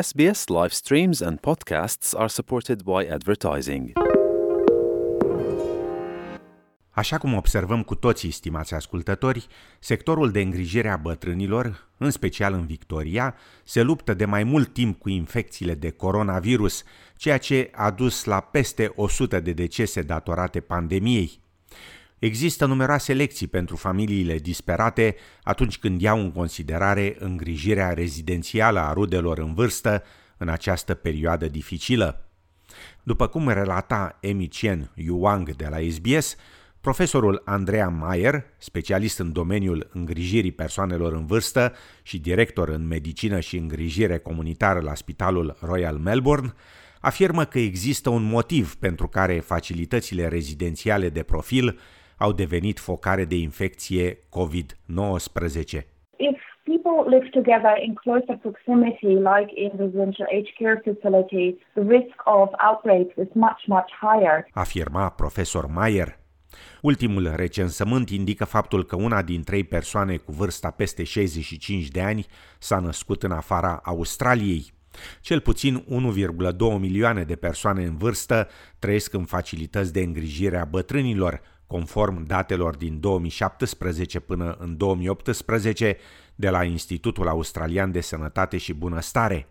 SBS live streams and podcasts are supported by advertising. Așa cum observăm cu toții, stimați ascultători, sectorul de îngrijire a bătrânilor, în special în Victoria, se luptă de mai mult timp cu infecțiile de coronavirus, ceea ce a dus la peste 100 de decese datorate pandemiei. Există numeroase lecții pentru familiile disperate atunci când iau în considerare îngrijirea rezidențială a rudelor în vârstă în această perioadă dificilă. După cum relata Emi Chen Yuang de la SBS, profesorul Andrea Mayer, specialist în domeniul îngrijirii persoanelor în vârstă și director în medicină și îngrijire comunitară la Spitalul Royal Melbourne, afirmă că există un motiv pentru care facilitățile rezidențiale de profil au devenit focare de infecție COVID-19. If people live together in closer proximity, like in residential aged care facilities, the risk of outbreaks is much, much higher. Afirma profesor Mayer. Ultimul recensământ indică faptul că una din trei persoane cu vârsta peste 65 de ani s-a născut în afara Australiei. Cel puțin 1,2 milioane de persoane în vârstă trăiesc în facilități de îngrijire a bătrânilor, conform datelor din 2017 până în 2018 de la Institutul Australian de Sănătate și Bunăstare.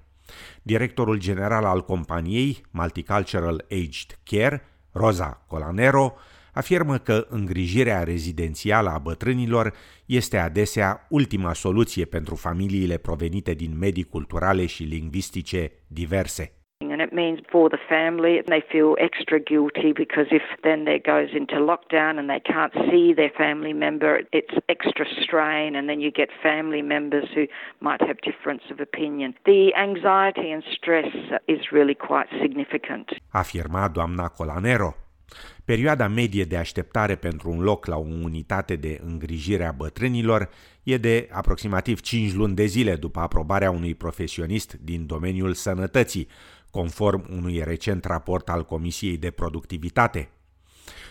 Directorul general al companiei Multicultural Aged Care, Rosa Colanero, afirmă că îngrijirea rezidențială a bătrânilor este adesea ultima soluție pentru familiile provenite din medii culturale și lingvistice diverse. And it means for the family, they feel extra guilty because if then there goes into lockdown and they can't see their family member, it's extra strain, and then you get family members who might have difference of opinion. The anxiety and stress is really quite significant. Afirma doamna Colanero. Perioada medie de așteptare pentru un loc la o unitate de îngrijire a bătrânilor e de aproximativ 5 luni de zile după aprobarea unui profesionist din domeniul sănătății, conform unui recent raport al Comisiei de Productivitate.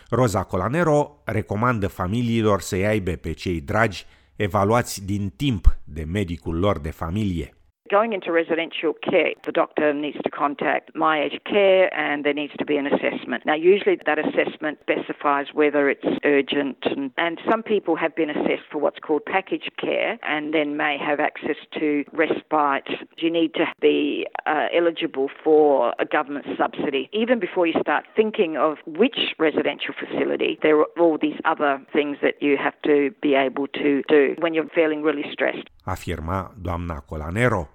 Rosa Colanero recomandă familiilor să-i aibă pe cei dragi evaluați din timp de medicul lor de familie. Going into residential care, the doctor needs to contact My Aged Care and there needs to be an assessment. Now, usually that assessment specifies whether it's urgent, and, and some people have been assessed for what's called package care and then may have access to respite. You need to be uh, eligible for a government subsidy. Even before you start thinking of which residential facility, there are all these other things that you have to be able to do when you're feeling really stressed. Afirma doamna Colanero.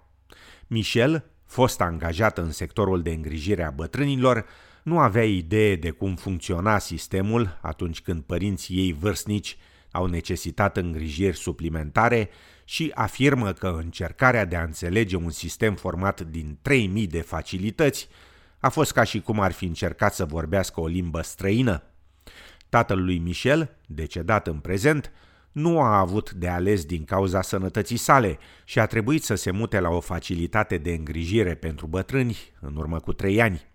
Michel, fost angajat în sectorul de îngrijire a bătrânilor, nu avea idee de cum funcționa sistemul atunci când părinții ei vârstnici au necesitat îngrijiri suplimentare și afirmă că încercarea de a înțelege un sistem format din 3000 de facilități a fost ca și cum ar fi încercat să vorbească o limbă străină. Tatăl lui Michel, decedat în prezent, nu a avut de ales din cauza sănătății sale și a trebuit să se mute la o facilitate de îngrijire pentru bătrâni în urmă cu trei ani.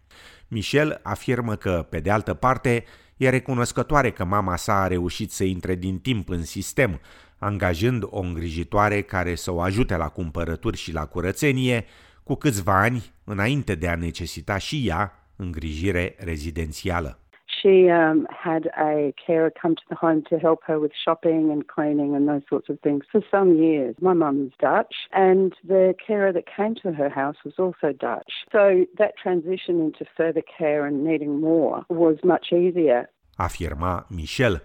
Michel afirmă că, pe de altă parte, e recunoscătoare că mama sa a reușit să intre din timp în sistem, angajând o îngrijitoare care să o ajute la cumpărături și la curățenie, cu câțiva ani înainte de a necesita și ea îngrijire rezidențială. She um, had a carer come to the home to help her with shopping and cleaning and those sorts of things for some years. My mum is Dutch, and the carer that came to her house was also Dutch. So that transition into further care and needing more was much easier. Afirma Michel.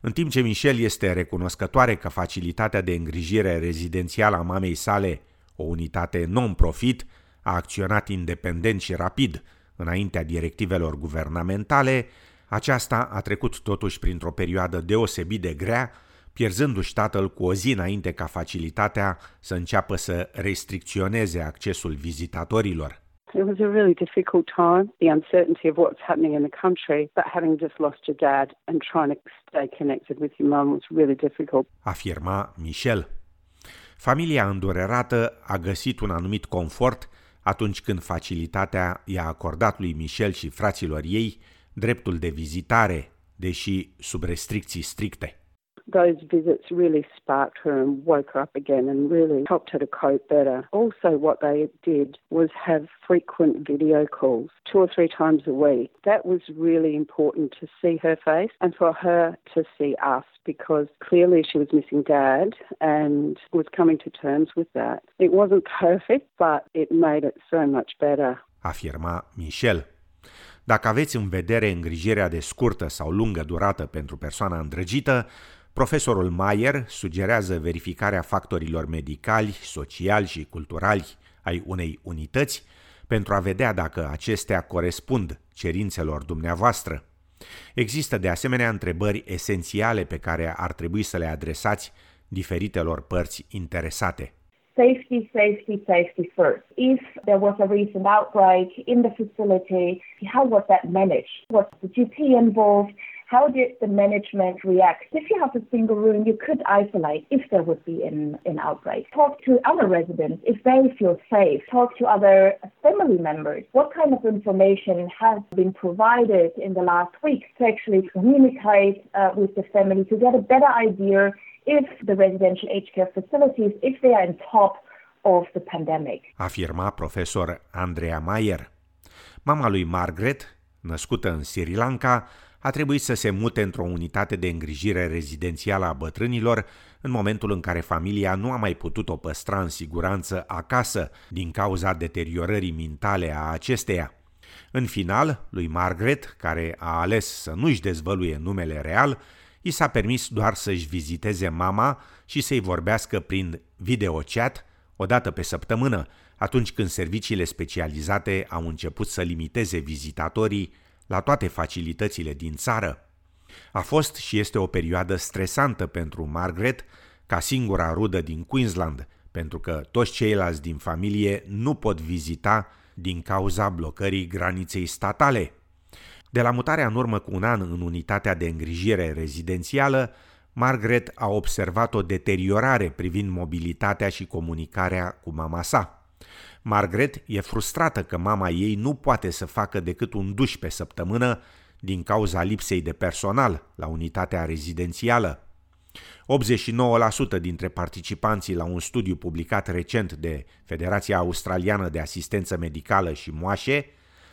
În timp ce Michel este recunoscătoare că facilitatea de îngrijire rezidențială a mamei sale, o unitate non-profit, a acționat independent și rapid – Înaintea directivelor guvernamentale, aceasta a trecut totuși printr-o perioadă deosebit de grea, pierzându-și tatăl cu o zi înainte ca facilitatea să înceapă să restricționeze accesul vizitatorilor. It was a really difficult time, the uncertainty of what's happening in the country, but having just lost your dad and trying to stay connected with your mum was really difficult. Afirma Michel. Familia îndurerată a găsit un anumit confort atunci când facilitatea i-a acordat lui Michel și fraților ei dreptul de vizitare, deși sub restricții stricte. Those visits really sparked her and woke her up again and really helped her to cope better. Also, what they did was have frequent video calls, two or three times a week. That was really important to see her face and for her to see us because clearly she was missing dad and was coming to terms with that. It wasn't perfect, but it made it so much better. Afirma Michelle. Dacă aveți în vedere îngrijirea de scurtă sau lungă durată pentru persoana îndrăgită, profesorul Mayer sugerează verificarea factorilor medicali, sociali și culturali ai unei unități pentru a vedea dacă acestea corespund cerințelor dumneavoastră. Există de asemenea întrebări esențiale pe care ar trebui să le adresați diferitelor părți interesate. safety, safety, safety first. If there was a recent outbreak in the facility, how was that managed? Was the GP involved? How did the management react? If you have a single room, you could isolate if there would be an, an outbreak. Talk to other residents if they feel safe. Talk to other family members. What kind of information has been provided in the last week to actually communicate uh, with the family to get a better idea if the residential aged care facilities, if they are on top of the pandemic. Afirma profesor Andrea Mayer. Mama lui Margaret, născută în Sri Lanka, a trebuit să se mute într-o unitate de îngrijire rezidențială a bătrânilor în momentul în care familia nu a mai putut o păstra în siguranță acasă din cauza deteriorării mentale a acesteia. În final, lui Margaret, care a ales să nu-și dezvăluie numele real, i s-a permis doar să-și viziteze mama și să-i vorbească prin videochat o dată pe săptămână, atunci când serviciile specializate au început să limiteze vizitatorii la toate facilitățile din țară. A fost și este o perioadă stresantă pentru Margaret, ca singura rudă din Queensland, pentru că toți ceilalți din familie nu pot vizita din cauza blocării graniței statale. De la mutarea în urmă cu un an în unitatea de îngrijire rezidențială, Margaret a observat o deteriorare privind mobilitatea și comunicarea cu mama sa. Margaret e frustrată că mama ei nu poate să facă decât un duș pe săptămână din cauza lipsei de personal la unitatea rezidențială. 89% dintre participanții la un studiu publicat recent de Federația Australiană de Asistență Medicală și Moașe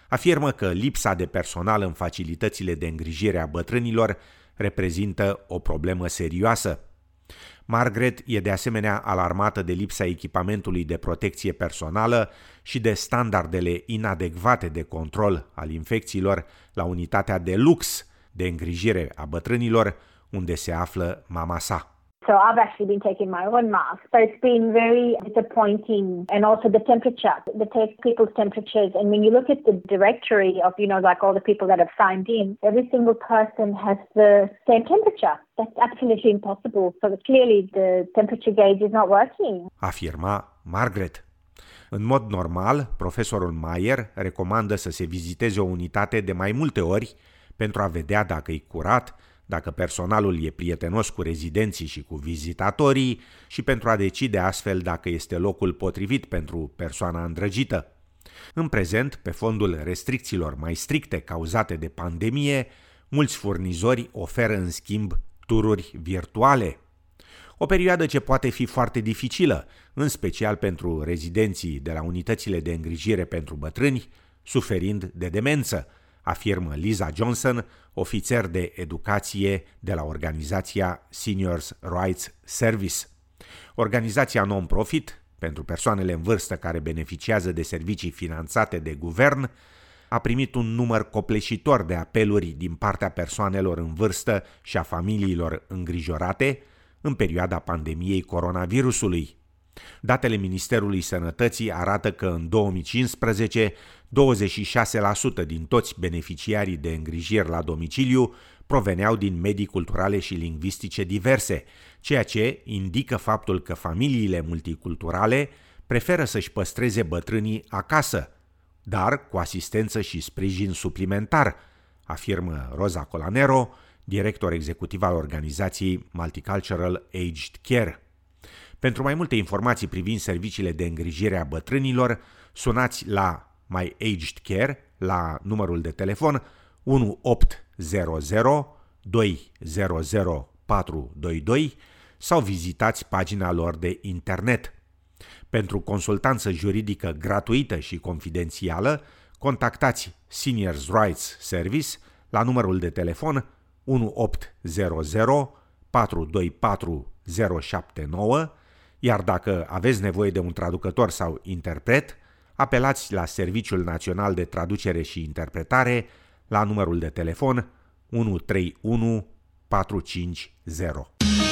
afirmă că lipsa de personal în facilitățile de îngrijire a bătrânilor reprezintă o problemă serioasă. Margaret e de asemenea alarmată de lipsa echipamentului de protecție personală și de standardele inadecvate de control al infecțiilor la unitatea de lux de îngrijire a bătrânilor, unde se află mama sa. So I've actually been taking my own mask, but it's been very disappointing. And also the temperature, they take people's temperatures. And when you look at the directory of, you know, like all the people that have signed in, every single person has the same temperature. That's absolutely impossible. So clearly the temperature gauge is not working. Afirma Margaret. În mod normal, profesorul Mayer recomandă să se viziteze o unitate de mai multe ori pentru a vedea dacă e curat, dacă personalul e prietenos cu rezidenții și cu vizitatorii și pentru a decide astfel dacă este locul potrivit pentru persoana îndrăgită. În prezent, pe fondul restricțiilor mai stricte cauzate de pandemie, mulți furnizori oferă în schimb tururi virtuale. O perioadă ce poate fi foarte dificilă, în special pentru rezidenții de la unitățile de îngrijire pentru bătrâni, suferind de demență, afirmă Liza Johnson, ofițer de educație de la organizația Seniors Rights Service. Organizația non-profit, pentru persoanele în vârstă care beneficiază de servicii finanțate de guvern, a primit un număr copleșitor de apeluri din partea persoanelor în vârstă și a familiilor îngrijorate în perioada pandemiei coronavirusului. Datele Ministerului Sănătății arată că în 2015 26% din toți beneficiarii de îngrijiri la domiciliu proveneau din medii culturale și lingvistice diverse, ceea ce indică faptul că familiile multiculturale preferă să-și păstreze bătrânii acasă, dar cu asistență și sprijin suplimentar, afirmă Rosa Colanero, director executiv al organizației Multicultural Aged Care. Pentru mai multe informații privind serviciile de îngrijire a bătrânilor, sunați la My Aged Care la numărul de telefon 1800 200 422 sau vizitați pagina lor de internet. Pentru consultanță juridică gratuită și confidențială, contactați Seniors Rights Service la numărul de telefon 1800 424 079, iar dacă aveți nevoie de un traducător sau interpret, apelați la Serviciul Național de Traducere și Interpretare la numărul de telefon 131 450.